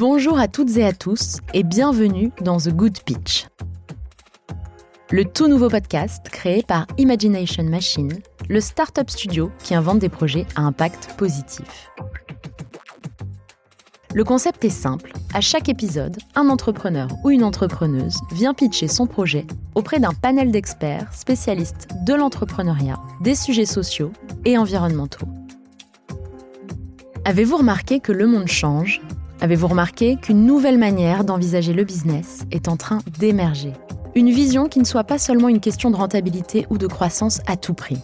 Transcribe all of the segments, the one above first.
Bonjour à toutes et à tous et bienvenue dans The Good Pitch. Le tout nouveau podcast créé par Imagination Machine, le startup studio qui invente des projets à impact positif. Le concept est simple. À chaque épisode, un entrepreneur ou une entrepreneuse vient pitcher son projet auprès d'un panel d'experts spécialistes de l'entrepreneuriat, des sujets sociaux et environnementaux. Avez-vous remarqué que le monde change Avez-vous remarqué qu'une nouvelle manière d'envisager le business est en train d'émerger? Une vision qui ne soit pas seulement une question de rentabilité ou de croissance à tout prix.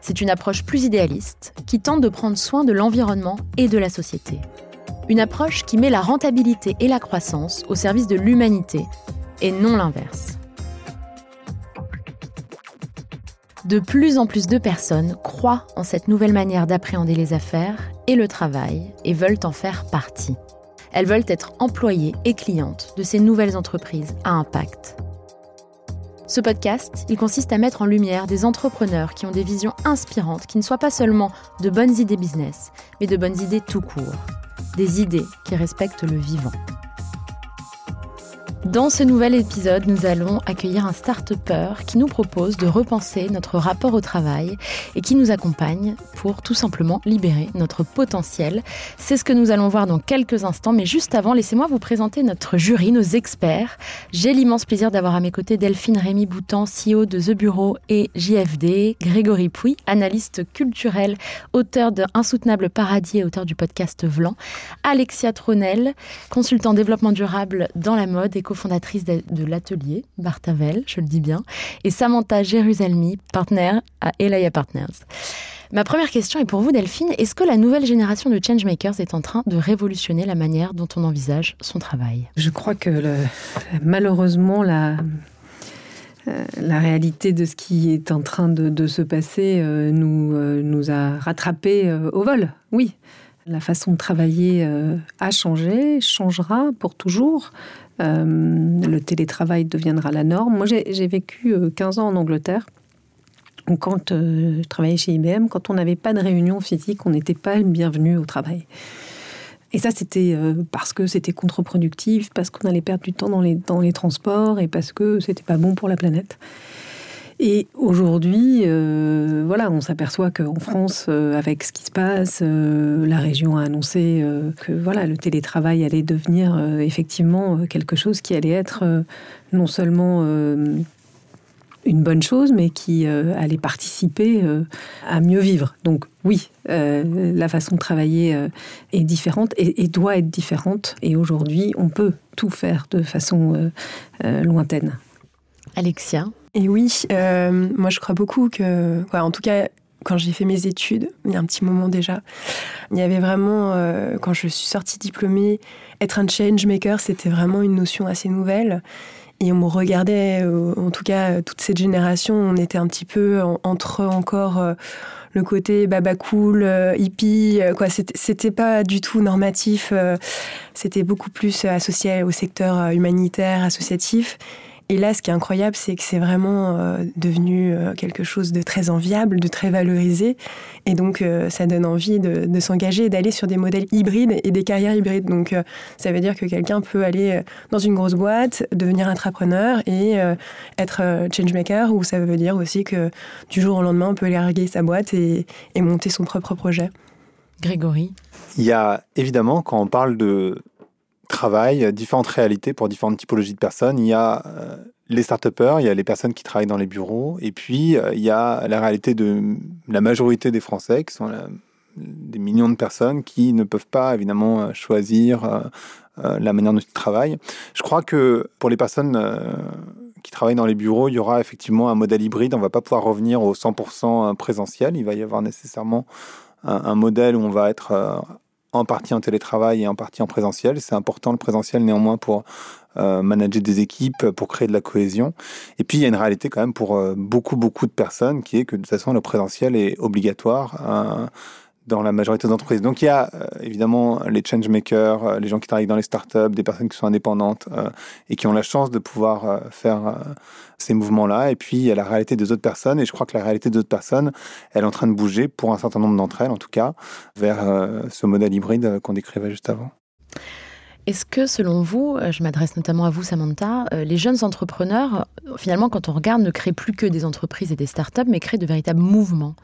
C'est une approche plus idéaliste qui tente de prendre soin de l'environnement et de la société. Une approche qui met la rentabilité et la croissance au service de l'humanité et non l'inverse. De plus en plus de personnes croient en cette nouvelle manière d'appréhender les affaires et le travail et veulent en faire partie. Elles veulent être employées et clientes de ces nouvelles entreprises à impact. Ce podcast, il consiste à mettre en lumière des entrepreneurs qui ont des visions inspirantes, qui ne soient pas seulement de bonnes idées business, mais de bonnes idées tout court des idées qui respectent le vivant. Dans ce nouvel épisode, nous allons accueillir un start qui nous propose de repenser notre rapport au travail et qui nous accompagne pour tout simplement libérer notre potentiel. C'est ce que nous allons voir dans quelques instants, mais juste avant, laissez-moi vous présenter notre jury, nos experts. J'ai l'immense plaisir d'avoir à mes côtés Delphine Rémy Boutan, CEO de The Bureau et JFD, Grégory Pouy, analyste culturel, auteur de Insoutenable Paradis et auteur du podcast Vlan, Alexia Tronel, consultant développement durable dans la mode et cofondatrice de l'atelier Bartavel, je le dis bien, et Samantha Jérusalemi, partenaire à Elaya Partners. Ma première question est pour vous, Delphine. Est-ce que la nouvelle génération de changemakers est en train de révolutionner la manière dont on envisage son travail? Je crois que malheureusement, la, euh, la réalité de ce qui est en train de, se passer euh, nous, euh, nous a rattrapés au vol. Oui, la façon de travailler a changé, changera pour toujours. Euh, le télétravail deviendra la norme. Moi, j'ai vécu 15 euh, ans en Angleterre. Quand euh, je travaillais chez IBM, quand on n'avait pas de réunion physique, on n'était pas bienvenu au travail. Et ça, c'était parce que c'était contre-productif, parce qu'on allait perdre du temps dans les, dans les transports et parce que c'était pas bon pour la planète. Et aujourd'hui, euh, voilà, on s'aperçoit qu'en France, euh, avec ce qui se passe, euh, la région a annoncé que voilà, le télétravail allait devenir effectivement quelque chose qui allait être non seulement une bonne chose, mais qui allait participer à mieux vivre. Donc oui, la façon de travailler est différente et, et, doit être différente. Et aujourd'hui, on peut tout faire de façon lointaine. Alexia? Et oui, euh, moi je crois beaucoup que, en tout cas, quand j'ai fait mes études, il y a un petit moment déjà, il y avait vraiment, euh, quand je suis sortie diplômée, être un change maker, c'était vraiment une notion assez nouvelle. Et on me regardait, euh, en tout cas, toute cette génération, on était un petit peu entre encore le côté baba cool, hippie, quoi. C'était pas du tout normatif. C'était beaucoup plus associé au secteur humanitaire, associatif. Et là, ce qui est incroyable, c'est que c'est vraiment euh, devenu euh, quelque chose de très enviable, de très valorisé. Et donc, euh, ça donne envie de, s'engager et d'aller sur des modèles hybrides et des carrières hybrides. Donc, ça veut dire que quelqu'un peut aller dans une grosse boîte, devenir entrepreneur et être changemaker, ou ça veut dire aussi que du jour au lendemain, on peut larguer sa boîte et, et monter son propre projet. Grégory Il y a évidemment, quand on parle de travail, différentes réalités pour différentes typologies de personnes. Il y a euh, les start il y a les personnes qui travaillent dans les bureaux, et puis euh, il y a la réalité de la majorité des Français, qui sont des millions de personnes qui ne peuvent pas évidemment euh, choisir la manière dont ils travaillent. Je crois que pour les personnes qui travaillent dans les bureaux, il y aura effectivement un modèle hybride. On ne va pas pouvoir revenir au 100% présentiel. Il va y avoir nécessairement un modèle où on va être en partie en télétravail et en partie en présentiel. C'est important le présentiel néanmoins pour euh, manager des équipes, pour créer de la cohésion. Et puis il y a une réalité quand même pour euh, beaucoup beaucoup de personnes qui est que de toute façon le présentiel est obligatoire. Dans la majorité des entreprises. Donc il y a euh, évidemment les changemakers, euh, les gens qui travaillent dans les startups, des personnes qui sont indépendantes euh, et qui ont la chance de pouvoir faire ces mouvements-là. Et puis il y a la réalité des autres personnes. Et je crois que la réalité des autres personnes, elle est en train de bouger pour un certain nombre d'entre elles, en tout cas, vers ce modèle hybride qu'on décrivait juste avant. Est-ce que, selon vous, euh, je m'adresse notamment à vous, Samantha, euh, les jeunes entrepreneurs, finalement, quand on regarde, ne créent plus que des entreprises et des startups, mais créent de véritables mouvements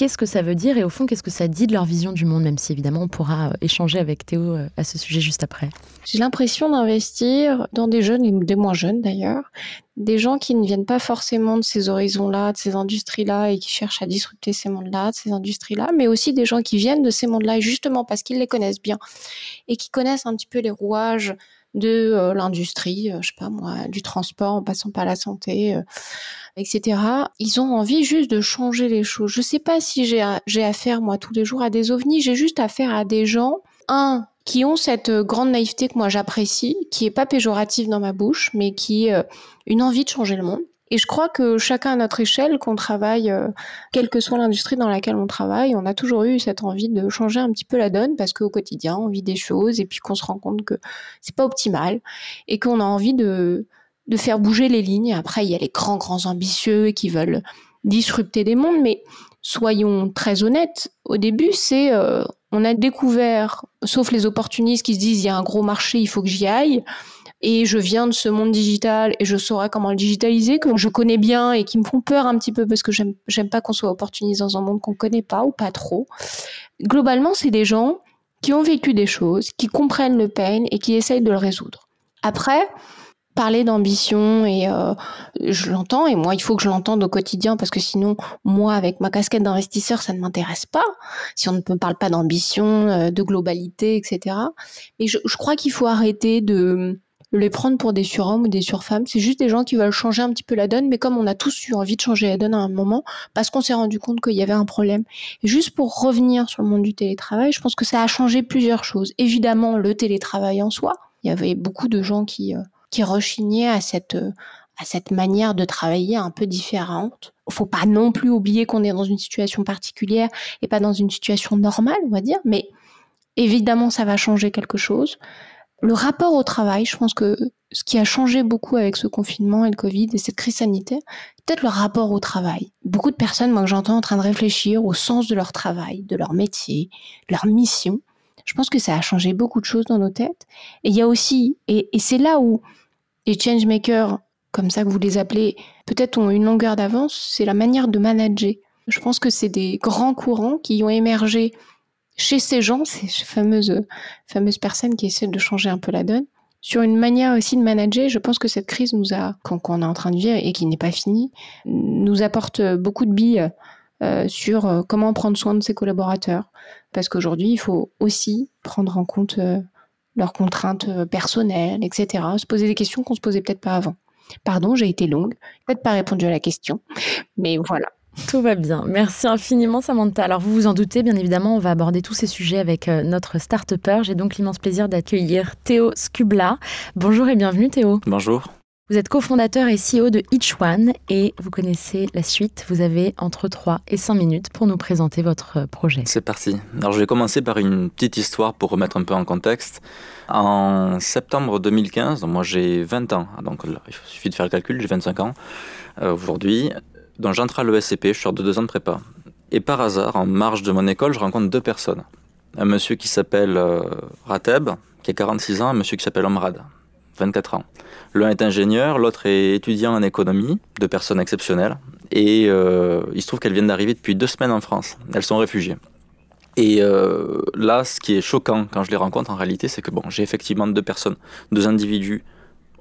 Qu'est-ce que ça veut dire et au fond, qu'est-ce que ça dit de leur vision du monde, même si évidemment on pourra échanger avec Théo à ce sujet juste après. J'ai l'impression d'investir dans des jeunes et des moins jeunes d'ailleurs, des gens qui ne viennent pas forcément de ces horizons-là, de ces industries-là et qui cherchent à disrupter ces mondes-là, de ces industries-là, mais aussi des gens qui viennent de ces mondes-là justement parce qu'ils les connaissent bien et qui connaissent un petit peu les rouages de euh, l'industrie, euh, je sais pas moi, du transport en passant par la santé, euh, etc. Ils ont envie juste de changer les choses. Je sais pas si j'ai affaire moi tous les jours à des ovnis, j'ai juste affaire à des gens, un, qui ont cette grande naïveté que moi j'apprécie, qui est pas péjorative dans ma bouche, mais qui est une envie de changer le monde. Et je crois que chacun à notre échelle, qu'on travaille, euh, quelle que soit l'industrie dans laquelle on travaille, on a toujours eu cette envie de changer un petit peu la donne parce qu'au quotidien, on vit des choses et puis qu'on se rend compte que c'est pas optimal et qu'on a envie de, de faire bouger les lignes. Après, il y a les grands, grands ambitieux qui veulent disrupter des mondes, mais soyons très honnêtes. Au début, c'est on a découvert, sauf les opportunistes qui se disent il y a un gros marché, il faut que j'y aille. Et je viens de ce monde digital et je saurais comment le digitaliser, que je connais bien et qui me font peur un petit peu parce que j'aime, j'aime pas qu'on soit opportuniste dans un monde qu'on connaît pas ou pas trop. Globalement, c'est des gens qui ont vécu des choses, qui comprennent le pain et qui essayent de le résoudre. Après, parler d'ambition et euh, je l'entends et moi il faut que je l'entende au quotidien parce que sinon moi avec ma casquette d'investisseur ça ne m'intéresse pas si on ne me parle pas d'ambition euh, de globalité etc et je, je crois qu'il faut arrêter de les prendre pour des surhommes ou des surfemmes. C'est juste des gens qui veulent changer un petit peu la donne mais comme on a tous eu envie de changer la donne à un moment parce qu'on s'est rendu compte qu'il y avait un problème. Et juste pour revenir sur le monde du télétravail je pense que ça a changé plusieurs choses. Évidemment le télétravail en soi. Il y avait beaucoup de gens qui euh, qui rechignait à cette à cette manière de travailler un peu différente. Faut pas non plus oublier qu'on est dans une situation particulière et pas dans une situation normale, on va dire, mais évidemment ça va changer quelque chose. Le rapport au travail, je pense que ce qui a changé beaucoup avec ce confinement et le Covid et cette crise sanitaire, peut-être le rapport au travail. Beaucoup de personnes, moi que j'entends en train de réfléchir au sens de leur travail, de leur métier, de leur mission. Je pense que ça a changé beaucoup de choses dans nos têtes. Et il y a aussi, et, c'est là où les changemakers, comme ça que vous les appelez, peut-être ont une longueur d'avance, c'est la manière de manager. Je pense que c'est des grands courants qui ont émergé chez ces gens, ces fameuses, personnes qui essaient de changer un peu la donne, sur une manière aussi de manager. Je pense que cette crise nous a, qu'on est en train de vivre et qui n'est pas finie, nous apporte beaucoup de billes euh, sur euh, comment prendre soin de ses collaborateurs. Parce qu'aujourd'hui, il faut aussi prendre en compte euh, leurs contraintes personnelles, etc. Se poser des questions qu'on se posait peut-être pas avant. Pardon, j'ai été longue, peut-être pas répondu à la question, mais voilà. Tout va bien. Merci infiniment, Samantha. Alors, vous vous en doutez, bien évidemment, on va aborder tous ces sujets avec euh, notre start-upper. J'ai donc l'immense plaisir d'accueillir Théo Scubla. Bonjour et bienvenue, Théo. Bonjour. Vous êtes cofondateur et CEO de Each One et vous connaissez la suite. Vous avez entre 3 et 5 minutes pour nous présenter votre projet. C'est parti. Alors je vais commencer par une petite histoire pour remettre un peu en contexte. En septembre 2015, moi j'ai 20 ans, donc il suffit de faire le calcul, j'ai 25 ans euh, aujourd'hui. Donc j'entre à l'ESCP, je sors de deux ans de prépa. Et par hasard, en marge de mon école, je rencontre deux personnes. Un monsieur qui s'appelle euh, Rateb, qui a 46 ans, un monsieur qui s'appelle Omrad, 24 ans. L'un est ingénieur, l'autre est étudiant en économie, deux personnes exceptionnelles. Et euh, il se trouve qu'elles viennent d'arriver depuis deux semaines en France. Elles sont réfugiées. Et euh, là, ce qui est choquant quand je les rencontre en réalité, c'est que bon, j'ai effectivement deux personnes, deux individus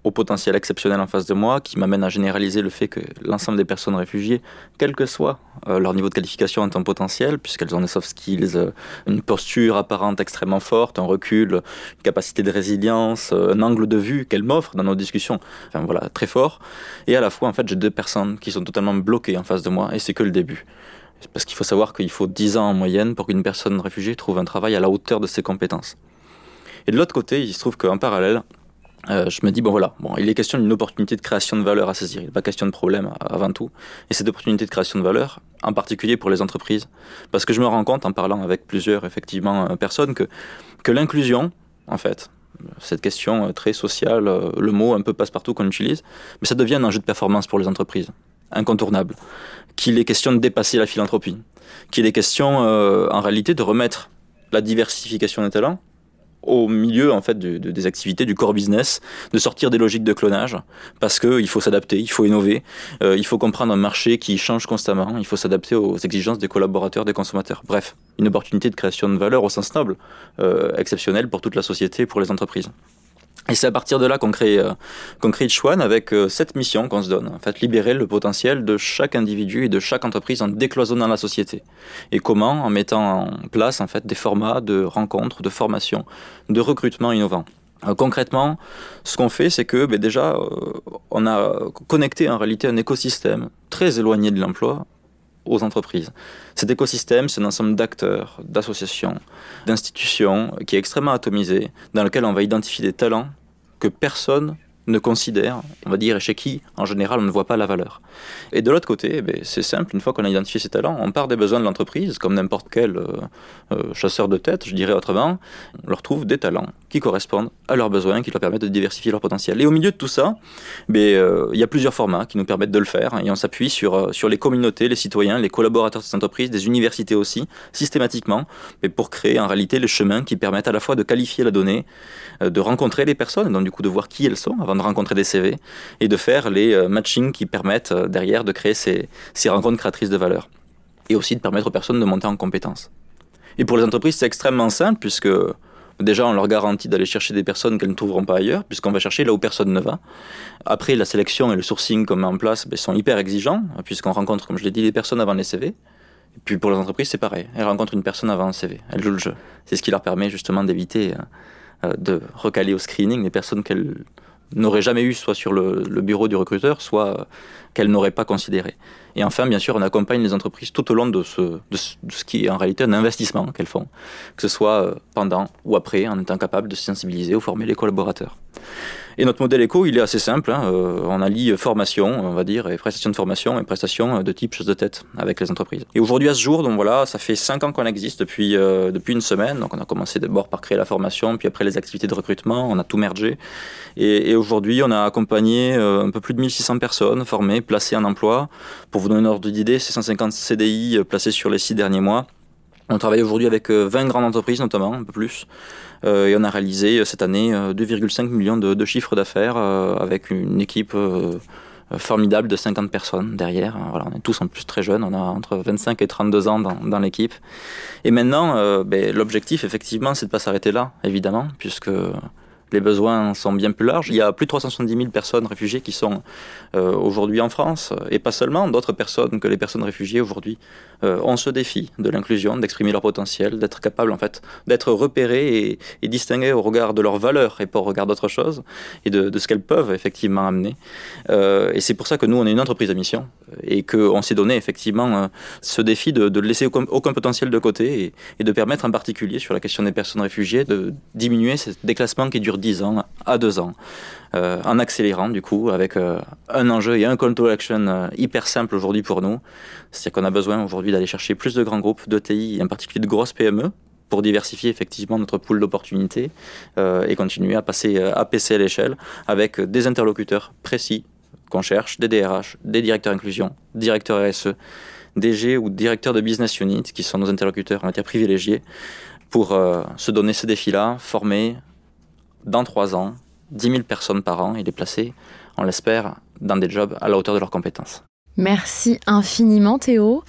au potentiel exceptionnel en face de moi, qui m'amène à généraliser le fait que l'ensemble des personnes réfugiées, quel que soit euh, leur niveau de qualification, ont un potentiel, puisqu'elles ont des soft skills, euh, une posture apparente extrêmement forte, un recul, une capacité de résilience, euh, un angle de vue qu'elles m'offrent dans nos discussions, enfin voilà, très fort. Et à la fois, en fait, j'ai deux personnes qui sont totalement bloquées en face de moi, et c'est que le début. Parce qu'il faut savoir qu'il faut 10 ans en moyenne pour qu'une personne réfugiée trouve un travail à la hauteur de ses compétences. Et de l'autre côté, il se trouve qu'en parallèle, euh, je me dis, bon voilà, bon, il est question d'une opportunité de création de valeur à saisir. Il n'est pas question de problème avant tout. Et cette opportunité de création de valeur, en particulier pour les entreprises, parce que je me rends compte en parlant avec plusieurs, effectivement, euh, personnes, que, que l'inclusion, en fait, cette question euh, très sociale, le mot un peu passe-partout qu'on utilise, mais ça devient un enjeu de performance pour les entreprises, incontournable. Qu'il est question de dépasser la philanthropie, qu'il est question en réalité de remettre la diversification des talents au milieu en fait des activités du core business, de sortir des logiques de clonage, parce qu'il faut s'adapter, il faut innover, euh, il faut comprendre un marché qui change constamment, il faut s'adapter aux exigences des collaborateurs, des consommateurs. Bref, une opportunité de création de valeur au sens noble, euh, exceptionnelle pour toute la société pour les entreprises. Et c'est à partir de là qu'on crée, euh, qu'on crée Chouane avec euh, cette mission qu'on se donne. En fait, libérer le potentiel de chaque individu et de chaque entreprise en décloisonnant la société. Et comment? En mettant en place en fait des formats de rencontres, de formations, de recrutement innovants. Euh, concrètement, ce qu'on fait, c'est que ben, déjà, on a connecté en réalité un écosystème très éloigné de l'emploi aux entreprises. Cet écosystème, c'est un ensemble d'acteurs, d'associations, d'institutions qui est extrêmement atomisé, dans lequel on va identifier des talents que personne ne considère, on va dire, et chez qui, en général, on ne voit pas la valeur. Et de l'autre côté, eh ben, c'est simple, une fois qu'on a identifié ces talents, on part des besoins de l'entreprise, comme n'importe quel euh, euh, chasseur de tête, je dirais autrement, on leur trouve des talents qui correspondent à leurs besoins, qui leur permettent de diversifier leur potentiel. Et au milieu de tout ça, ben, euh, il y a plusieurs formats qui nous permettent de le faire, et on s'appuie sur, les communautés, les citoyens, les collaborateurs de ces entreprises, des universités aussi, systématiquement, mais pour créer en réalité les chemins qui permettent à la fois de qualifier la donnée, de rencontrer les personnes, et donc du coup de voir qui elles sont avant de rencontrer des CV et de faire les euh, matchings qui permettent euh, derrière de créer ces, ces rencontres créatrices de valeur. Et aussi de permettre aux personnes de monter en compétences. Et pour les entreprises, c'est extrêmement simple puisque Déjà, on leur garantit d'aller chercher des personnes qu'elles ne trouveront pas ailleurs, puisqu'on va chercher là où personne ne va. Après, la sélection et le sourcing qu'on met en place ben, sont hyper exigeants, puisqu'on rencontre, comme je l'ai dit, les personnes avant les CV. Et puis pour les entreprises, c'est pareil. Elles rencontrent une personne avant un CV. Elles jouent le jeu. C'est ce qui leur permet justement d'éviter euh, de recaler au screening les personnes qu'elles n'aurait jamais eu soit sur le, bureau du recruteur, soit qu'elle n'aurait pas considéré. Et enfin, bien sûr, on accompagne les entreprises tout au long de ce, de ce, qui est en réalité un investissement qu'elles font, que ce soit euh, pendant ou après, en étant capable de sensibiliser ou former les collaborateurs. Et notre modèle éco, il est assez simple. Hein. Euh, on allie formation, on va dire, et prestation de formation et prestation de type chose de tête avec les entreprises. Et aujourd'hui, à ce jour, donc voilà, ça fait cinq ans qu'on existe depuis, euh, depuis une semaine. Donc on a commencé d'abord par créer la formation, puis après les activités de recrutement, on a tout mergé. Et, aujourd'hui, on a accompagné euh, un peu plus de 1600 personnes formées, placées en emploi. Pour vous donner un ordre d'idée, c'est 150 CDI placés sur les six derniers mois. On travaille aujourd'hui avec 20 grandes entreprises notamment, un peu plus. Euh, et on a réalisé euh, cette année 2,5 euh, millions de, de chiffres d'affaires avec une équipe formidable de 50 personnes derrière. On est tous en plus très jeunes, on a entre 25 et 32 ans dans, l'équipe. Et maintenant, ben, l'objectif, effectivement, c'est de pas s'arrêter là, évidemment, puisque les besoins sont bien plus larges. Il y a plus de 370 000 personnes réfugiées qui sont euh, aujourd'hui en France, et pas seulement, d'autres personnes que les personnes réfugiées aujourd'hui euh, ont ce défi de l'inclusion, d'exprimer leur potentiel, d'être capable en fait d'être repérées et, distinguées au regard de leurs valeurs et pas au regard d'autre chose, et de, ce qu'elles peuvent effectivement amener. Euh, et c'est pour ça que nous, on est une entreprise à mission, et qu'on s'est donné effectivement ce défi de, de laisser aucun, potentiel de côté, et, et de permettre en particulier sur la question des personnes réfugiées de diminuer ce déclassement qui dure 10 ans à 2 ans, euh, en accélérant du coup avec euh, un enjeu et un call to action euh, hyper simple aujourd'hui pour nous. C'est qu'on a besoin aujourd'hui d'aller chercher plus de grands groupes de TI, et en particulier de grosses PME, pour diversifier effectivement notre pool d'opportunités et continuer à passer à PC à l'échelle avec des interlocuteurs précis qu'on cherche, des DRH, des directeurs inclusion, directeurs RSE, DG ou directeurs de business unit qui sont nos interlocuteurs en matière privilégiés pour se donner ce défi-là, former, dans trois ans, 10 000 personnes par an et les placer, on l'espère, dans des jobs à la hauteur de leurs compétences. Merci infiniment Théo.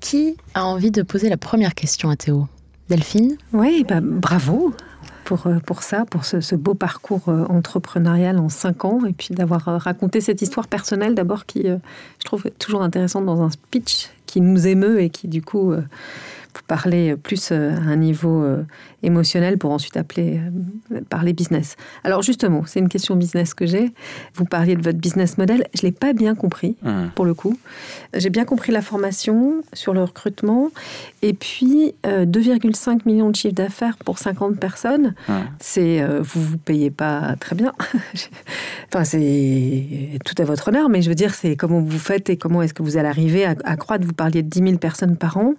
Qui a envie de poser la première question à Théo? Delphine? Oui, bah, bravo pour, euh, pour ça, pour ce, beau parcours euh, entrepreneurial en cinq ans, et puis d'avoir euh, raconté cette histoire personnelle d'abord qui, je trouve, toujours intéressante dans un speech qui nous émeut et qui, du coup, parler plus euh, à un niveau euh, émotionnel pour ensuite appeler, euh, parler business. Alors justement, c'est une question business que j'ai. Vous parliez de votre business model. Je ne l'ai pas bien compris, mmh. pour le coup. J'ai bien compris la formation sur le recrutement. Et puis, 2,5 millions de chiffres d'affaires pour 50 personnes. Mmh. C'est, vous ne vous payez pas très bien. enfin, c'est tout à votre honneur, mais je veux dire, c'est comment vous faites et comment est-ce que vous allez arriver à, à croître. Vous parliez de 10 000 personnes par an.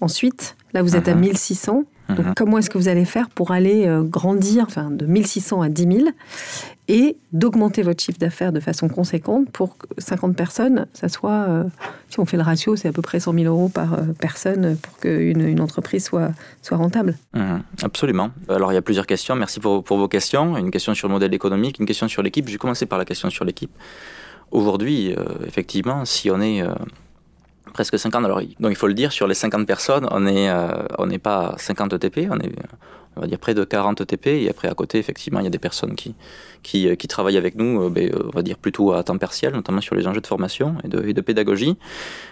Ensuite, là, vous êtes à 1600. Donc, mhm. comment est-ce que vous allez faire pour aller euh, grandir enfin, de 1600 à 10 000 et d'augmenter votre chiffre d'affaires de façon conséquente pour que 50 personnes, ça soit, euh, si on fait le ratio, c'est à peu près 100 000 euros par euh, personne pour qu'une une entreprise soit, soit rentable mhm. Absolument. Alors, il y a plusieurs questions. Merci pour, pour vos questions. Une question sur le modèle économique, une question sur l'équipe. Je vais commencer par la question sur l'équipe. Aujourd'hui, effectivement, si on est presque 50. Alors, donc il faut le dire, sur les 50 personnes, on n'est euh, on n'est pas 50 TP, on est on va dire près de 40 TP. Et après, à côté, effectivement, il y a des personnes qui, qui, euh, travaillent avec nous, euh, ben, on va dire plutôt à temps partiel, notamment sur les enjeux de formation et de pédagogie.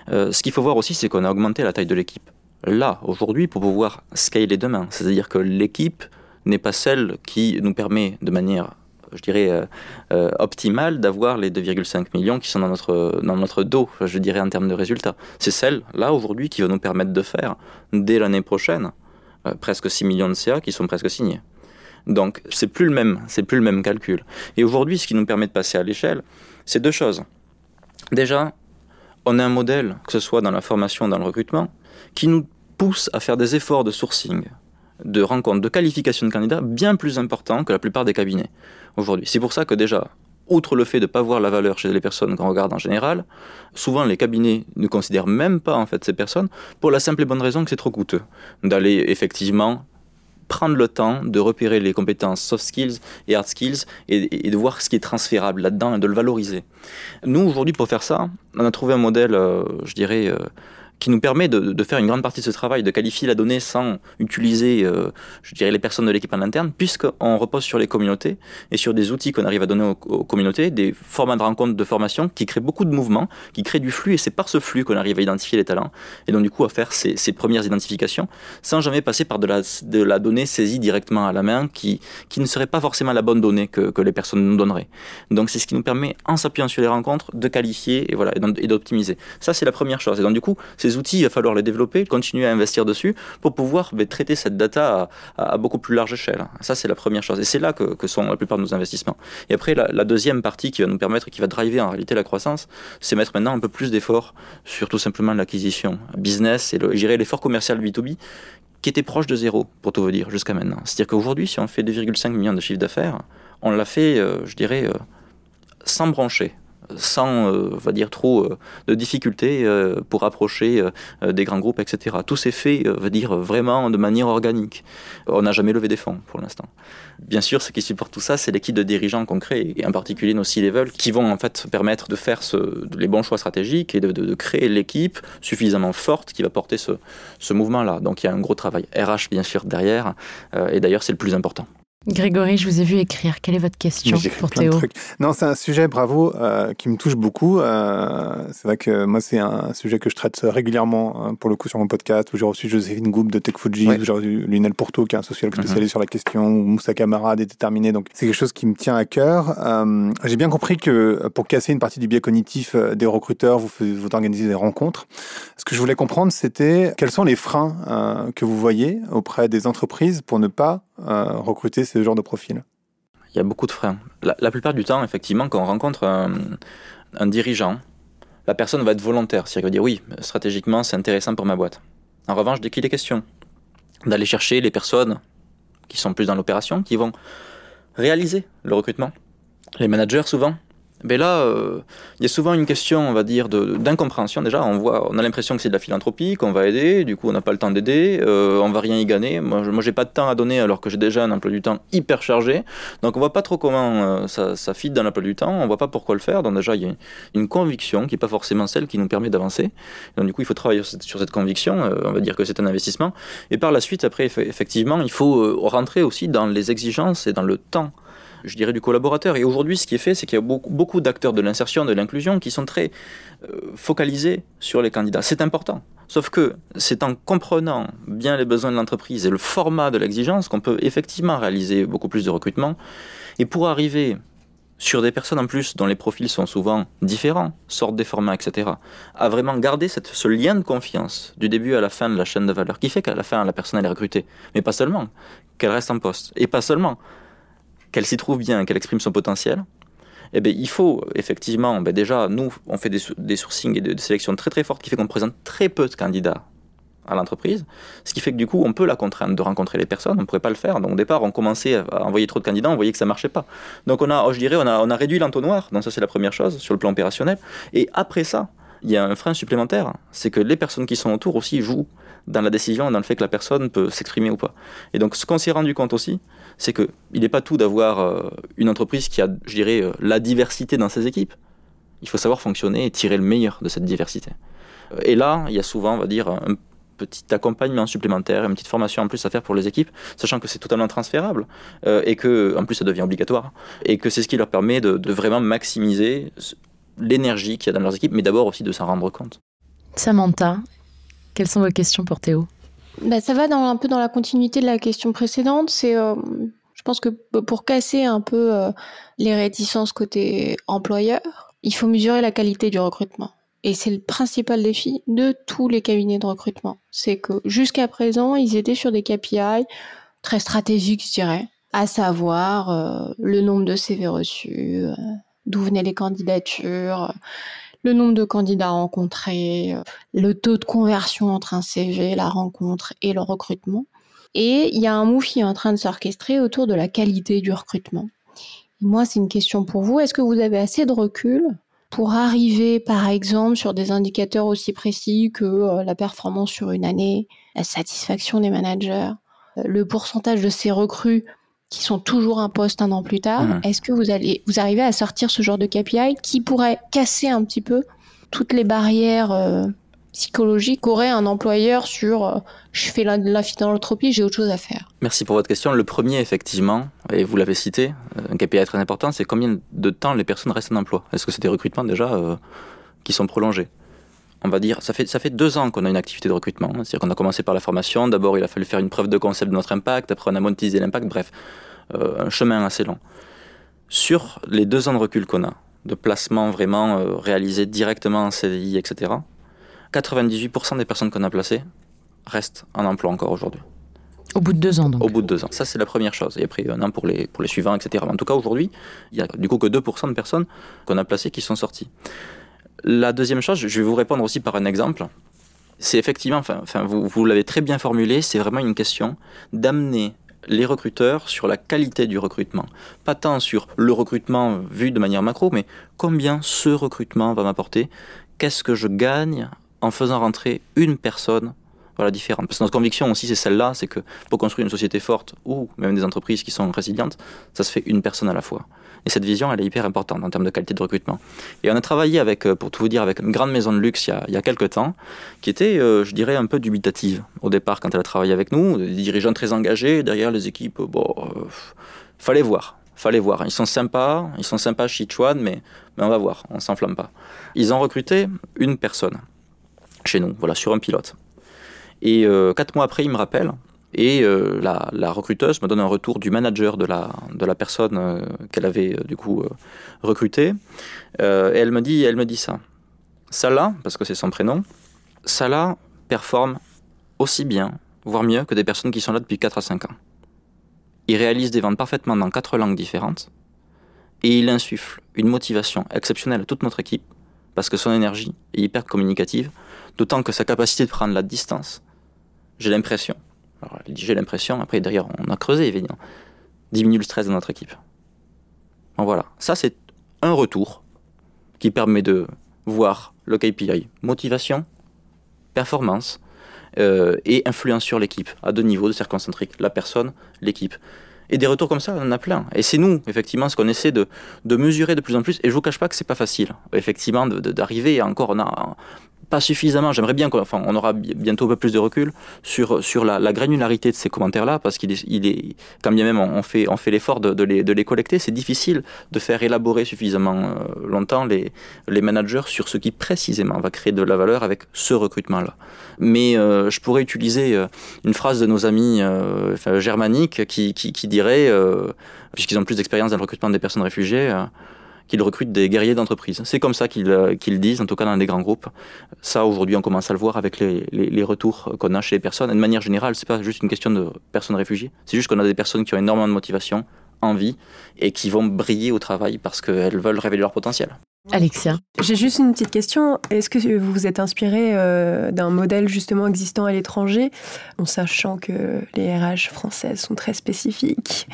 ce qu'il faut voir aussi, c'est qu'on a augmenté la taille de l'équipe. Là, aujourd'hui, pour pouvoir scaler demain. C'est-à-dire que l'équipe n'est pas celle qui nous permet de manière je dirais, euh, euh, optimale d'avoir les 2,5 millions qui sont dans notre, dans notre dos, je dirais, en termes de résultats. C'est celle, là, aujourd'hui, qui va nous permettre de faire, dès l'année prochaine, euh, presque 6 millions de CA qui sont presque signés. Donc, c'est plus le même, c'est plus le même calcul. Et aujourd'hui, ce qui nous permet de passer à l'échelle, c'est deux choses. Déjà, on a un modèle, que ce soit dans la formation, dans le recrutement, qui nous pousse à faire des efforts de sourcing de rencontres, de qualification de candidats bien plus importants que la plupart des cabinets aujourd'hui. C'est pour ça que déjà, outre le fait de ne pas voir la valeur chez les personnes qu'on regarde en général, souvent les cabinets ne considèrent même pas en fait ces personnes pour la simple et bonne raison que c'est trop coûteux d'aller effectivement prendre le temps de repérer les compétences soft skills et hard skills et, de voir ce qui est transférable là-dedans et de le valoriser. Nous, aujourd'hui, pour faire ça, on a trouvé un modèle, euh, je dirais, euh, qui nous permet de, faire une grande partie de ce travail, de qualifier la donnée sans utiliser, euh, je dirais, les personnes de l'équipe en interne, puisqu'on repose sur les communautés et sur des outils qu'on arrive à donner aux, communautés, des formats de rencontres, de formation qui créent beaucoup de mouvements, qui créent du flux, et c'est par ce flux qu'on arrive à identifier les talents, et donc du coup à faire ces, premières identifications, sans jamais passer par de la, donnée saisie directement à la main, qui, qui ne serait pas forcément la bonne donnée que, que les personnes nous donneraient. Donc c'est ce qui nous permet, en s'appuyant sur les rencontres, de qualifier et, voilà, et d'optimiser. Ça c'est la première chose. Et donc du coup, ces outils, il va falloir les développer, continuer à investir dessus pour pouvoir ben, traiter cette data à, beaucoup plus large échelle. Ça, c'est la première chose. Et c'est là que, sont la plupart de nos investissements. Et après, la, deuxième partie qui va nous permettre, qui va driver en réalité la croissance, c'est mettre maintenant un peu plus d'efforts sur tout simplement l'acquisition business et gérer l'effort commercial B2B qui était proche de zéro, pour tout vous dire, jusqu'à maintenant. C'est-à-dire qu'aujourd'hui, si on fait 2,5 millions de chiffre d'affaires, on l'a fait, euh, je dirais, euh, sans brancher sans, euh, va dire, trop euh, de difficultés euh, pour approcher des grands groupes, etc. Tout s'est fait, va dire, vraiment de manière organique. On n'a jamais levé des fonds pour l'instant. Bien sûr, ce qui supporte tout ça, c'est l'équipe de dirigeants qu'on crée, et en particulier nos C-level, qui vont en fait permettre de faire les bons choix stratégiques et de, créer l'équipe suffisamment forte qui va porter ce, ce mouvement-là. Donc il y a un gros travail RH, bien sûr, derrière, et d'ailleurs, c'est le plus important. Grégory, je vous ai vu écrire. Quelle est votre question pour Théo? Non, c'est un sujet, bravo, euh, qui me touche beaucoup. Euh, c'est vrai que moi, c'est un sujet que je traite régulièrement, hein, pour le coup, sur mon podcast, où j'ai reçu Joséphine Goup de Tech Fuji, où j'ai reçu Lionel Porto, qui est un sociologue mhm. spécialisé sur la question, ou Moussa Kamara, déterminé. Donc, c'est quelque chose qui me tient à cœur. Euh, j'ai bien compris que pour casser une partie du biais cognitif des recruteurs, vous, vous organisez des rencontres. Ce que je voulais comprendre, c'était quels sont les freins que vous voyez auprès des entreprises pour ne pas recruter ces genre de profil Il y a beaucoup de freins. La, plupart du temps, effectivement, quand on rencontre un, dirigeant, la personne va être volontaire, c'est-à-dire dire oui, stratégiquement, c'est intéressant pour ma boîte. En revanche, dès qu'il est question d'aller chercher les personnes qui sont plus dans l'opération, qui vont réaliser le recrutement, les managers souvent, mais là, euh, il y a souvent une question, on va dire, d'incompréhension. Déjà, on voit, on a l'impression que c'est de la philanthropie, qu'on va aider. Du coup, on n'a pas le temps d'aider. Euh, on va rien y gagner. Moi, je, j'ai pas de temps à donner alors que j'ai déjà un emploi du temps hyper chargé. Donc, on voit pas trop comment euh, ça, ça fit dans l'emploi du temps. On voit pas pourquoi le faire. Donc, déjà, il y a une, conviction qui est pas forcément celle qui nous permet d'avancer. Donc, du coup, il faut travailler sur cette, conviction. Euh, on va dire que c'est un investissement. Et par la suite, après, effectivement, il faut rentrer aussi dans les exigences et dans le temps je dirais, du collaborateur. Et aujourd'hui, ce qui est fait, c'est qu'il y a beaucoup, d'acteurs de l'insertion, de l'inclusion, qui sont très euh, focalisés sur les candidats. C'est important. Sauf que c'est en comprenant bien les besoins de l'entreprise et le format de l'exigence qu'on peut effectivement réaliser beaucoup plus de recrutement. Et pour arriver sur des personnes en plus dont les profils sont souvent différents, sortent des formats, etc., à vraiment garder cette, ce lien de confiance du début à la fin de la chaîne de valeur, qui fait qu'à la fin, la personne elle est recrutée, mais pas seulement, qu'elle reste en poste, et pas seulement, qu'elle s'y trouve bien, qu'elle exprime son potentiel, eh bien, il faut effectivement, ben déjà, nous, on fait des, des sourcings et des, sélections très très fortes qui fait qu'on présente très peu de candidats à l'entreprise, ce qui fait que du coup, on peut la contraindre de rencontrer les personnes, on ne pourrait pas le faire. Donc au départ, on commençait à envoyer trop de candidats, on voyait que ça marchait pas. Donc on a, je dirais, on a, réduit l'entonnoir, donc ça c'est la première chose sur le plan opérationnel. Et après ça, il y a un frein supplémentaire, c'est que les personnes qui sont autour aussi jouent dans la décision, dans le fait que la personne peut s'exprimer ou pas. Et donc ce qu'on s'est rendu compte aussi, c'est qu'il n'est pas tout d'avoir euh, une entreprise qui a, je dirais, euh, la diversité dans ses équipes. Il faut savoir fonctionner et tirer le meilleur de cette diversité. Et là, il y a souvent, on va dire, un petit accompagnement supplémentaire, une petite formation en plus à faire pour les équipes, sachant que c'est totalement transférable euh, et que, en plus, ça devient obligatoire et que c'est ce qui leur permet de, vraiment maximiser l'énergie qu'il y a dans leurs équipes, mais d'abord aussi de s'en rendre compte. Samantha, quelles sont vos questions pour Théo? Bah, Ça va dans, un peu dans la continuité de la question précédente. Euh, je pense que pour casser un peu euh, les réticences côté employeur, il faut mesurer la qualité du recrutement. Et c'est le principal défi de tous les cabinets de recrutement. C'est que jusqu'à présent, ils étaient sur des KPI très stratégiques, je dirais, à savoir euh, le nombre de CV reçus, d'où venaient les candidatures, le nombre de candidats rencontrés, euh, le taux de conversion entre un CV, la rencontre et le recrutement. Et il y a un move qui est en train de s'orchestrer autour de la qualité du recrutement. moi, c'est une question pour vous. Est-ce que vous avez assez de recul pour arriver, par exemple, sur des indicateurs aussi précis que euh, la performance sur une année, la satisfaction des managers, euh, le pourcentage de ces recrues qui sont toujours un poste un an plus tard, mmh. est-ce que vous allez vous arrivez à sortir ce genre de KPI qui pourrait casser un petit peu toutes les barrières euh, psychologique qu'aurait un employeur sur euh, je fais la, la philanthropie, j'ai autre chose à faire? Merci pour votre question. Le premier, effectivement, et vous l'avez cité, euh, un KPI très important, c'est combien de temps les personnes restent en emploi? Est-ce que c'est des recrutements déjà euh, qui sont prolongés? On va dire, ça fait, ça fait deux ans qu'on a une activité de recrutement. C'est-à-dire qu'on a commencé par la formation. D'abord, il a fallu faire une preuve de concept de notre impact. Après, on a monétisé l'impact. Bref, un chemin assez long. Sur les deux ans de recul qu'on a, de placement vraiment réalisé directement en CDI, etc., 98% des personnes qu'on a placées restent en emploi encore aujourd'hui. Au bout de deux ans, donc. Au bout de deux ans. Ça, c'est la première chose. Et après, un an pour les, pour les suivants, etc. en tout cas, aujourd'hui, il y a du coup que 2% de personnes qu'on a placées qui sont sorties. La deuxième chose, je vais vous répondre aussi par un exemple. C'est effectivement, enfin, vous l'avez très bien formulé, c'est vraiment une question d'amener les recruteurs sur la qualité du recrutement. Pas tant sur le recrutement vu de manière macro, mais combien ce recrutement va m'apporter, qu'est-ce que je gagne en faisant rentrer une personne voilà, différente. Parce que notre conviction aussi, c'est celle-là, c'est que pour construire une société forte ou même des entreprises qui sont résilientes, ça se fait une personne à la fois. Et cette vision, elle est hyper importante en termes de qualité de recrutement. Et on a travaillé avec, euh, pour tout vous dire, avec une grande maison de luxe il y a, il y a quelques temps, qui était, euh, je dirais, un peu dubitative au départ quand elle a travaillé avec nous. Des dirigeants très engagés, derrière les équipes, bon, euh, fallait voir fallait voir. Ils sont sympas, ils sont sympas chez Chuan, mais, mais on va voir, on s'enflamme pas. Ils ont recruté une personne chez nous, voilà, sur un pilote. Et euh, quatre mois après, il me rappelle, et euh, la, recruteuse me donne un retour du manager de la, de la personne euh, qu'elle avait du coup recrutée. et elle me dit, elle me dit ça. Salah, parce que c'est son prénom, Salah performe aussi bien, voire mieux que des personnes qui sont là depuis 4 à 5 ans. Il réalise des ventes parfaitement dans quatre langues différentes et il insuffle une motivation exceptionnelle à toute notre équipe parce que son énergie est hyper communicative D'autant que sa capacité de prendre la distance, j'ai l'impression, alors j'ai l'impression, après derrière on a creusé évidemment, diminue le stress de notre équipe. Bon, voilà, ça c'est un retour qui permet de voir le KPI motivation, performance euh, et influence sur l'équipe à deux niveaux de cercle concentrique, la personne, l'équipe. Et des retours comme ça, on en a plein. Et c'est nous, effectivement, ce qu'on essaie de, de, mesurer de plus en plus. Et je vous cache pas que c'est pas facile, effectivement, d'arriver encore. On a, pas suffisamment. J'aimerais bien qu'on enfin, on aura bientôt un peu plus de recul sur, sur la, la granularité de ces commentaires-là, parce qu'il est, il est, quand bien même on fait, on fait l'effort de, de, les, de les collecter, c'est difficile de faire élaborer suffisamment euh, longtemps les, les managers sur ce qui précisément va créer de la valeur avec ce recrutement-là. Mais euh, je pourrais utiliser euh, une phrase de nos amis enfin, germaniques qui, qui, qui dirait, puisqu'ils ont plus d'expérience dans le recrutement des personnes réfugiées, qu'ils recrutent des guerriers d'entreprise. C'est comme ça qu'ils euh, disent, en tout cas dans des grands groupes. Ça, aujourd'hui, on commence à le voir avec les, les, retours qu'on a chez les personnes. Et de manière générale, c'est pas juste une question de personnes réfugiées. C'est juste qu'on a des personnes qui ont énormément de motivation, envie, et qui vont briller au travail parce qu'elles veulent révéler leur potentiel. Alexia. J'ai juste une petite question. Est-ce que vous vous êtes inspiré euh, d'un modèle justement existant à l'étranger, en sachant que les RH françaises sont très spécifiques?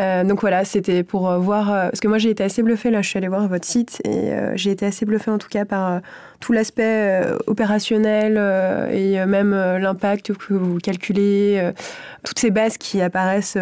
Euh, Donc voilà, c'était pour euh, voir. parce que moi j'ai été assez bluffée, là je suis allée voir votre site et j'ai été assez bluffée en tout cas par tout l'aspect opérationnel et même l'impact que vous calculez, toutes ces bases qui apparaissent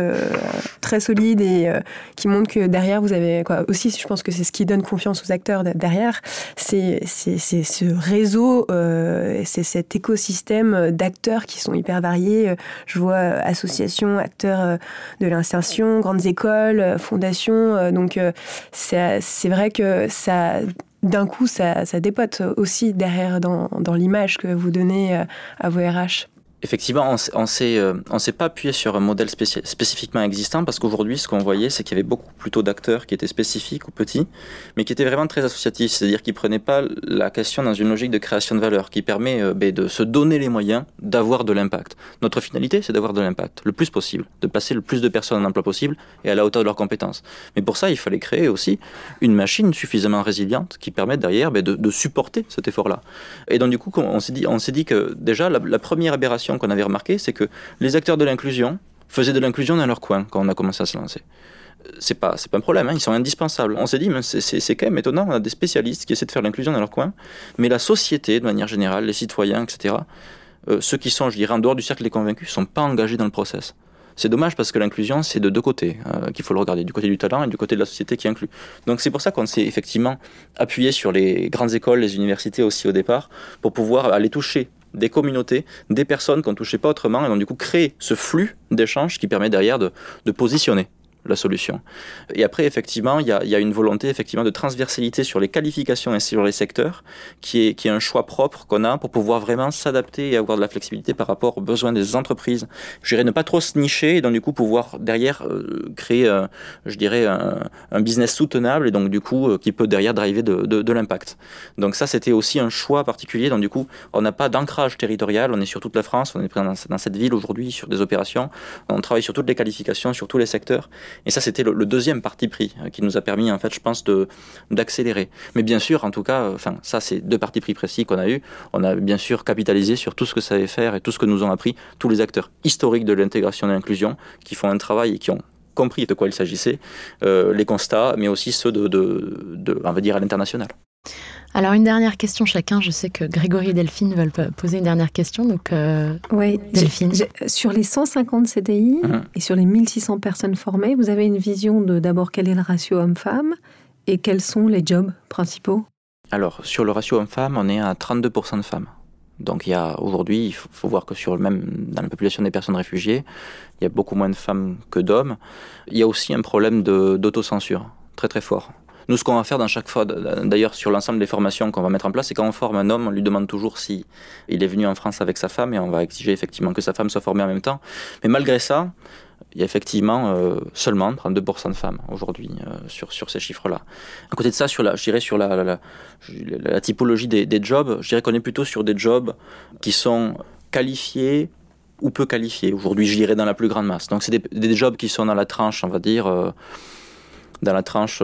très solides et qui montrent que derrière vous avez quoi. Aussi, je pense que c'est ce qui donne confiance aux acteurs derrière, c'est ce réseau, euh, c'est cet écosystème d'acteurs qui sont hyper variés. Je vois associations, acteurs euh, de l'insertion, grandes écoles, fondations. Donc c'est vrai que ça d'un coup, ça, ça, dépote aussi derrière dans, dans l'image que vous donnez à vos RH. Effectivement, on euh, ne s'est pas appuyé sur un modèle spécifiquement existant parce qu'aujourd'hui, ce qu'on voyait, c'est qu'il y avait beaucoup plutôt d'acteurs qui étaient spécifiques ou petits, mais qui étaient vraiment très associatifs, c'est-à-dire qui prenaient pas la question dans une logique de création de valeur, qui permet euh, ben, de se donner les moyens d'avoir de l'impact. Notre finalité, c'est d'avoir de l'impact le plus possible, de passer le plus de personnes en emploi possible et à la hauteur de leurs compétences. Mais pour ça, il fallait créer aussi une machine suffisamment résiliente qui permette derrière ben, de, supporter cet effort-là. Et donc du coup, on s'est dit, dit que déjà la première aberration qu'on avait remarqué, c'est que les acteurs de l'inclusion faisaient de l'inclusion dans leur coin quand on a commencé à se lancer. C'est pas, pas un problème, hein, ils sont indispensables. On s'est dit, c'est, quand même étonnant, on a des spécialistes qui essaient de faire l'inclusion dans leur coin, mais la société, de manière générale, les citoyens, etc., euh, ceux qui sont, je dirais, en dehors du cercle des convaincus, sont pas engagés dans le process. C'est dommage parce que l'inclusion, c'est de deux côtés euh, qu'il faut le regarder, du côté du talent et du côté de la société qui inclut. Donc c'est pour ça qu'on s'est effectivement appuyé sur les grandes écoles, les universités aussi au départ, pour pouvoir aller toucher des communautés, des personnes qu'on ne touchait pas autrement, et donc du coup créer ce flux d'échanges qui permet derrière de, de positionner la solution. Et après, effectivement, il y a, une volonté effectivement de transversalité sur les qualifications et sur les secteurs, qui est, qui est un choix propre qu'on a pour pouvoir vraiment s'adapter et avoir de la flexibilité par rapport aux besoins des entreprises. Je dirais ne pas trop se nicher et donc du coup pouvoir derrière euh, créer, euh, je dirais, un, business soutenable et donc du coup euh, qui peut derrière driver de, l'impact. Donc ça, c'était aussi un choix particulier. Donc du coup, on n'a pas d'ancrage territorial, on est sur toute la France, on est présent dans cette ville aujourd'hui sur des opérations, on travaille sur toutes les qualifications, sur tous les secteurs. Et ça, c'était le, deuxième parti pris euh, qui nous a permis, en fait, je pense, d'accélérer. Mais bien sûr, en tout cas, euh, enfin, ça, c'est deux partis pris précis qu'on a eu. On a bien sûr capitalisé sur tout ce que savait faire et tout ce que nous ont appris tous les acteurs historiques de l'intégration et de l'inclusion qui font un travail et qui ont compris de quoi il s'agissait, euh, les constats, mais aussi ceux de, de, de on va dire, à l'international. Alors une dernière question chacun. Je sais que Grégory et Delphine veulent poser une dernière question. Donc euh, oui, Delphine. sur les 150 CDI mhm. et sur les 1600 personnes formées, vous avez une vision de d'abord quel est le ratio homme-femme et quels sont les jobs principaux? Alors sur le ratio homme-femme, on est à 32% de femmes. Donc il y a aujourd'hui, il faut, voir que sur le même dans la population des personnes réfugiées, il y a beaucoup moins de femmes que d'hommes. Il y a aussi un problème d'autocensure très très fort. Nous, ce qu'on va faire dans chaque fois, d'ailleurs sur l'ensemble des formations qu'on va mettre en place, c'est quand on forme un homme, on lui demande toujours si il est venu en France avec sa femme et on va exiger effectivement que sa femme soit formée en même temps. Mais malgré ça, il y a effectivement euh, seulement 32% de femmes aujourd'hui euh, sur, sur ces chiffres-là. À côté de ça, sur la, je dirais sur la, la, typologie des, jobs, je dirais qu'on est plutôt sur des jobs qui sont qualifiés ou peu qualifiés. Aujourd'hui, je dirais dans la plus grande masse. Donc, c'est des, des, jobs qui sont dans la tranche, on va dire, euh, dans la tranche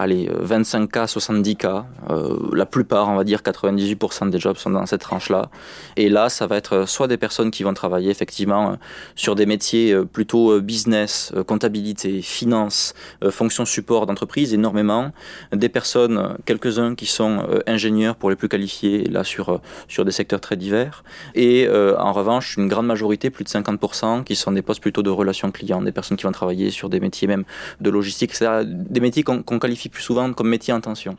allez, 25K, euh, 70K. Euh, la plupart, on va dire 98% des jobs sont dans cette tranche-là. Et là, ça va être soit des personnes qui vont travailler effectivement euh, sur des métiers plutôt business, comptabilité, finance, fonction support d'entreprise, énormément. Des personnes, quelques-uns qui sont ingénieurs pour les plus qualifiés, là sur, sur des secteurs très divers. Et en revanche, une grande majorité, plus de 50%, qui sont des postes plutôt de relations clients, des personnes qui vont travailler sur des métiers même de logistique. Des métiers qu'on qualifie plus souvent comme métier en tension.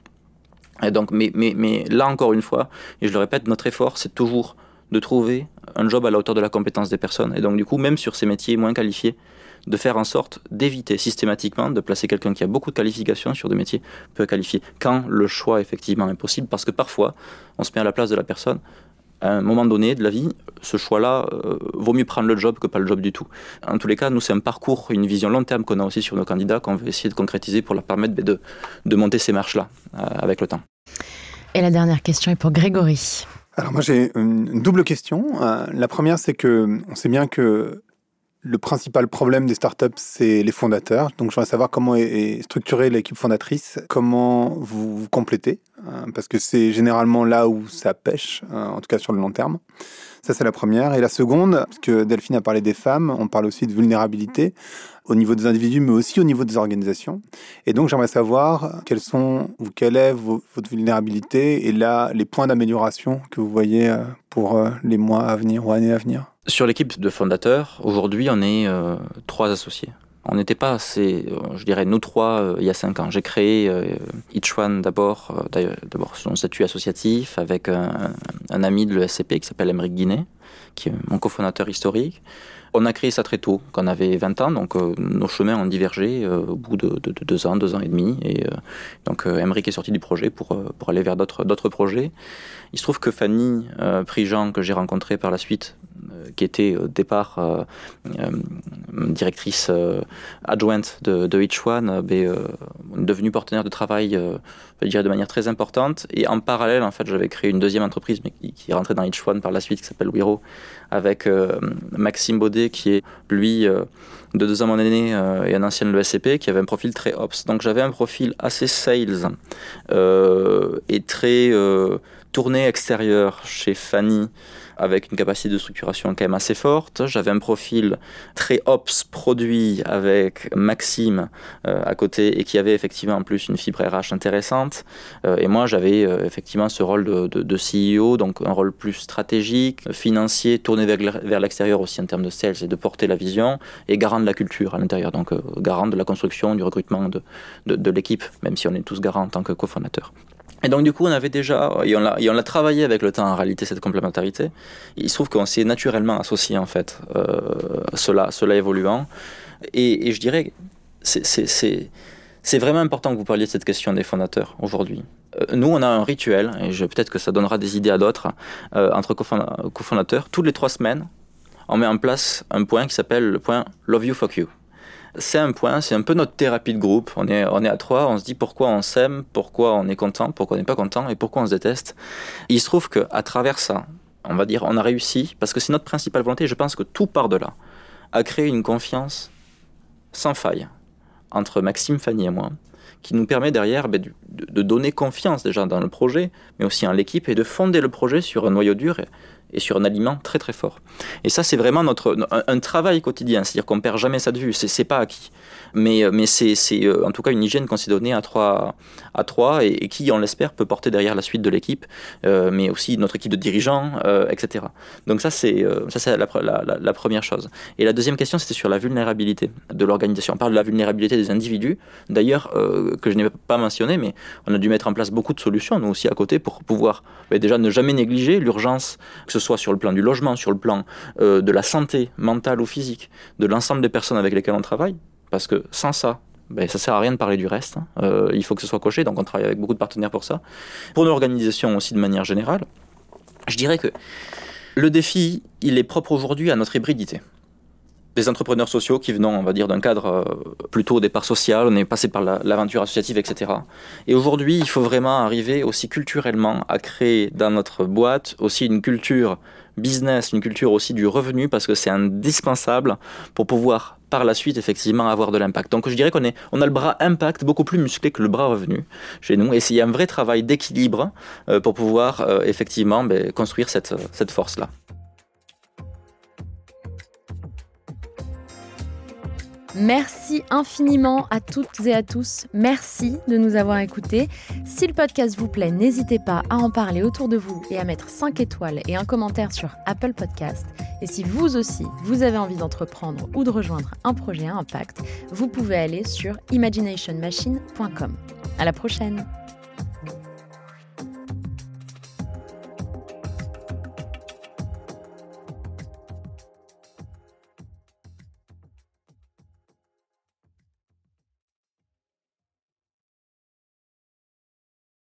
Et donc, mais, mais, mais là encore une fois, et je le répète, notre effort, c'est toujours de trouver un job à la hauteur de la compétence des personnes. Et donc, du coup, même sur ces métiers moins qualifiés, de faire en sorte d'éviter systématiquement de placer quelqu'un qui a beaucoup de qualifications sur des métiers peu qualifiés, quand le choix effectivement est possible, parce que parfois, on se met à la place de la personne, à un moment donné de la vie, ce choix-là, euh, vaut mieux prendre le job que pas le job du tout. En tous les cas, nous, c'est un parcours, une vision long terme qu'on a aussi sur nos candidats, qu'on veut essayer de concrétiser pour leur permettre de, de monter ces marches-là euh, avec le temps. Et la dernière question est pour Grégory. Alors moi j'ai une double question. Euh, la première c'est que on sait bien que le principal problème des startups, c'est les fondateurs. Donc, je voudrais savoir comment est structurée l'équipe fondatrice, comment vous vous complétez, hein, parce que c'est généralement là où ça pêche, hein, en tout cas sur le long terme. Ça, c'est la première. Et la seconde, parce que Delphine a parlé des femmes, on parle aussi de vulnérabilité au niveau des individus, mais aussi au niveau des organisations. Et donc, j'aimerais savoir quelles sont ou quelle est votre vulnérabilité et là, les points d'amélioration que vous voyez euh, pour euh, les mois à venir ou années à venir. Sur l'équipe de fondateurs, aujourd'hui, on est euh, trois associés. On n'était pas assez, je dirais, nous trois, il y a cinq ans. J'ai créé Each One d'abord, d'abord son statut associatif avec un, ami de l'ESCP qui s'appelle Emeric Guinet, qui est mon cofondateur historique. On a créé ça très tôt, quand on avait 20 ans, donc euh, nos chemins ont divergé euh, au bout de, deux ans, deux ans et demi. Et euh, donc Emmerich est sorti du projet pour, pour aller vers d'autres projets. Il se trouve que Fanny Prigent, que j'ai rencontrée par la suite, qui était au départ directrice adjointe de, de Each One, ben, devenue partenaire de travail je dirais de manière très importante. Et en parallèle, en fait, j'avais créé une deuxième entreprise, mais qui, est rentrée dans Each One par la suite, qui s'appelle Wiro, avec Maxime Baudet, qui est lui euh, de deux ans mon aîné euh, et un ancien de l'ESCP, qui avait un profil très ops. Donc j'avais un profil assez sales euh, et très tourné extérieur chez Fanny avec une capacité de structuration quand même assez forte. J'avais un profil très ops produit avec Maxime euh, à côté et qui avait effectivement en plus une fibre RH intéressante. Euh, et moi, j'avais euh, effectivement ce rôle de, CEO, donc un rôle plus stratégique, financier, tourné vers l'extérieur aussi en termes de sales et de porter la vision et garant de la culture à l'intérieur, donc garant de la construction, du recrutement de, de, l'équipe, même si on est tous garants en tant que cofondateur. Et donc du coup, on avait déjà, et on l'a travaillé avec le temps en réalité, cette complémentarité. Il se trouve qu'on s'est naturellement associé en fait, euh, cela, cela évoluant. Et, je dirais, c'est vraiment important que vous parliez de cette question des fondateurs aujourd'hui. Euh, nous, on a un rituel, et peut-être que ça donnera des idées à d'autres, euh, entre cofondateurs. Toutes les trois semaines, on met en place un point qui s'appelle le point Love You, Fuck You c'est un point, c'est un peu notre thérapie de groupe. On est, on est à trois, on se dit pourquoi on s'aime, pourquoi on est content, pourquoi on n'est pas content et pourquoi on se déteste. il se trouve qu'à travers ça, on va dire, on a réussi, parce que c'est notre principale volonté, je pense que tout part de là, à créer une confiance sans faille entre Maxime, Fanny et moi, qui nous permet derrière ben, de, de, donner confiance déjà dans le projet, mais aussi en l'équipe, et de fonder le projet sur un noyau dur et sur un aliment très très fort. Et ça, c'est vraiment notre, un, travail quotidien, c'est-à-dire qu'on perd jamais ça de vue, c'est pas acquis. Mais, euh, mais c'est euh, en tout cas une hygiène qu'on s'est donnée à trois, et, qui, on l'espère, peut porter derrière la suite de l'équipe, euh, mais aussi notre équipe de dirigeants, etc. Donc ça, c'est la, première chose. Et la deuxième question, c'était sur la vulnérabilité de l'organisation. On parle de la vulnérabilité des individus, d'ailleurs, que je n'ai pas mentionné, mais on a dû mettre en place beaucoup de solutions, nous aussi à côté, pour pouvoir déjà ne jamais négliger l'urgence, que ce soit sur le plan du logement, sur le plan de la santé mentale ou physique, de l'ensemble des personnes avec lesquelles on travaille, parce que sans ça, ben, ça sert à rien de parler du reste. Hein. Euh, il faut que ce soit coché, donc on travaille avec beaucoup de partenaires pour ça. Pour l'organisation aussi de manière générale, je dirais que le défi, il est propre aujourd'hui à notre hybridité des entrepreneurs sociaux qui venons, on va dire, d'un cadre euh, plutôt au départ social, on est passé par l'aventure associative, etc. Et aujourd'hui, il faut vraiment arriver aussi culturellement à créer dans notre boîte aussi une culture business, une culture aussi du revenu, parce que c'est indispensable pour pouvoir par la suite effectivement avoir de l'impact. Donc je dirais qu'on on a le bras impact beaucoup plus musclé que le bras revenu chez nous, et a un vrai travail d'équilibre euh, pour pouvoir euh, effectivement ben, construire cette, cette force-là. Merci infiniment à toutes et à tous. Merci de nous avoir écoutés. Si le podcast vous plaît, n'hésitez pas à en parler autour de vous et à mettre 5 étoiles et un commentaire sur Apple Podcast. Et si vous aussi, vous avez envie d'entreprendre ou de rejoindre un projet à impact, vous pouvez aller sur imaginationmachine.com. À la prochaine!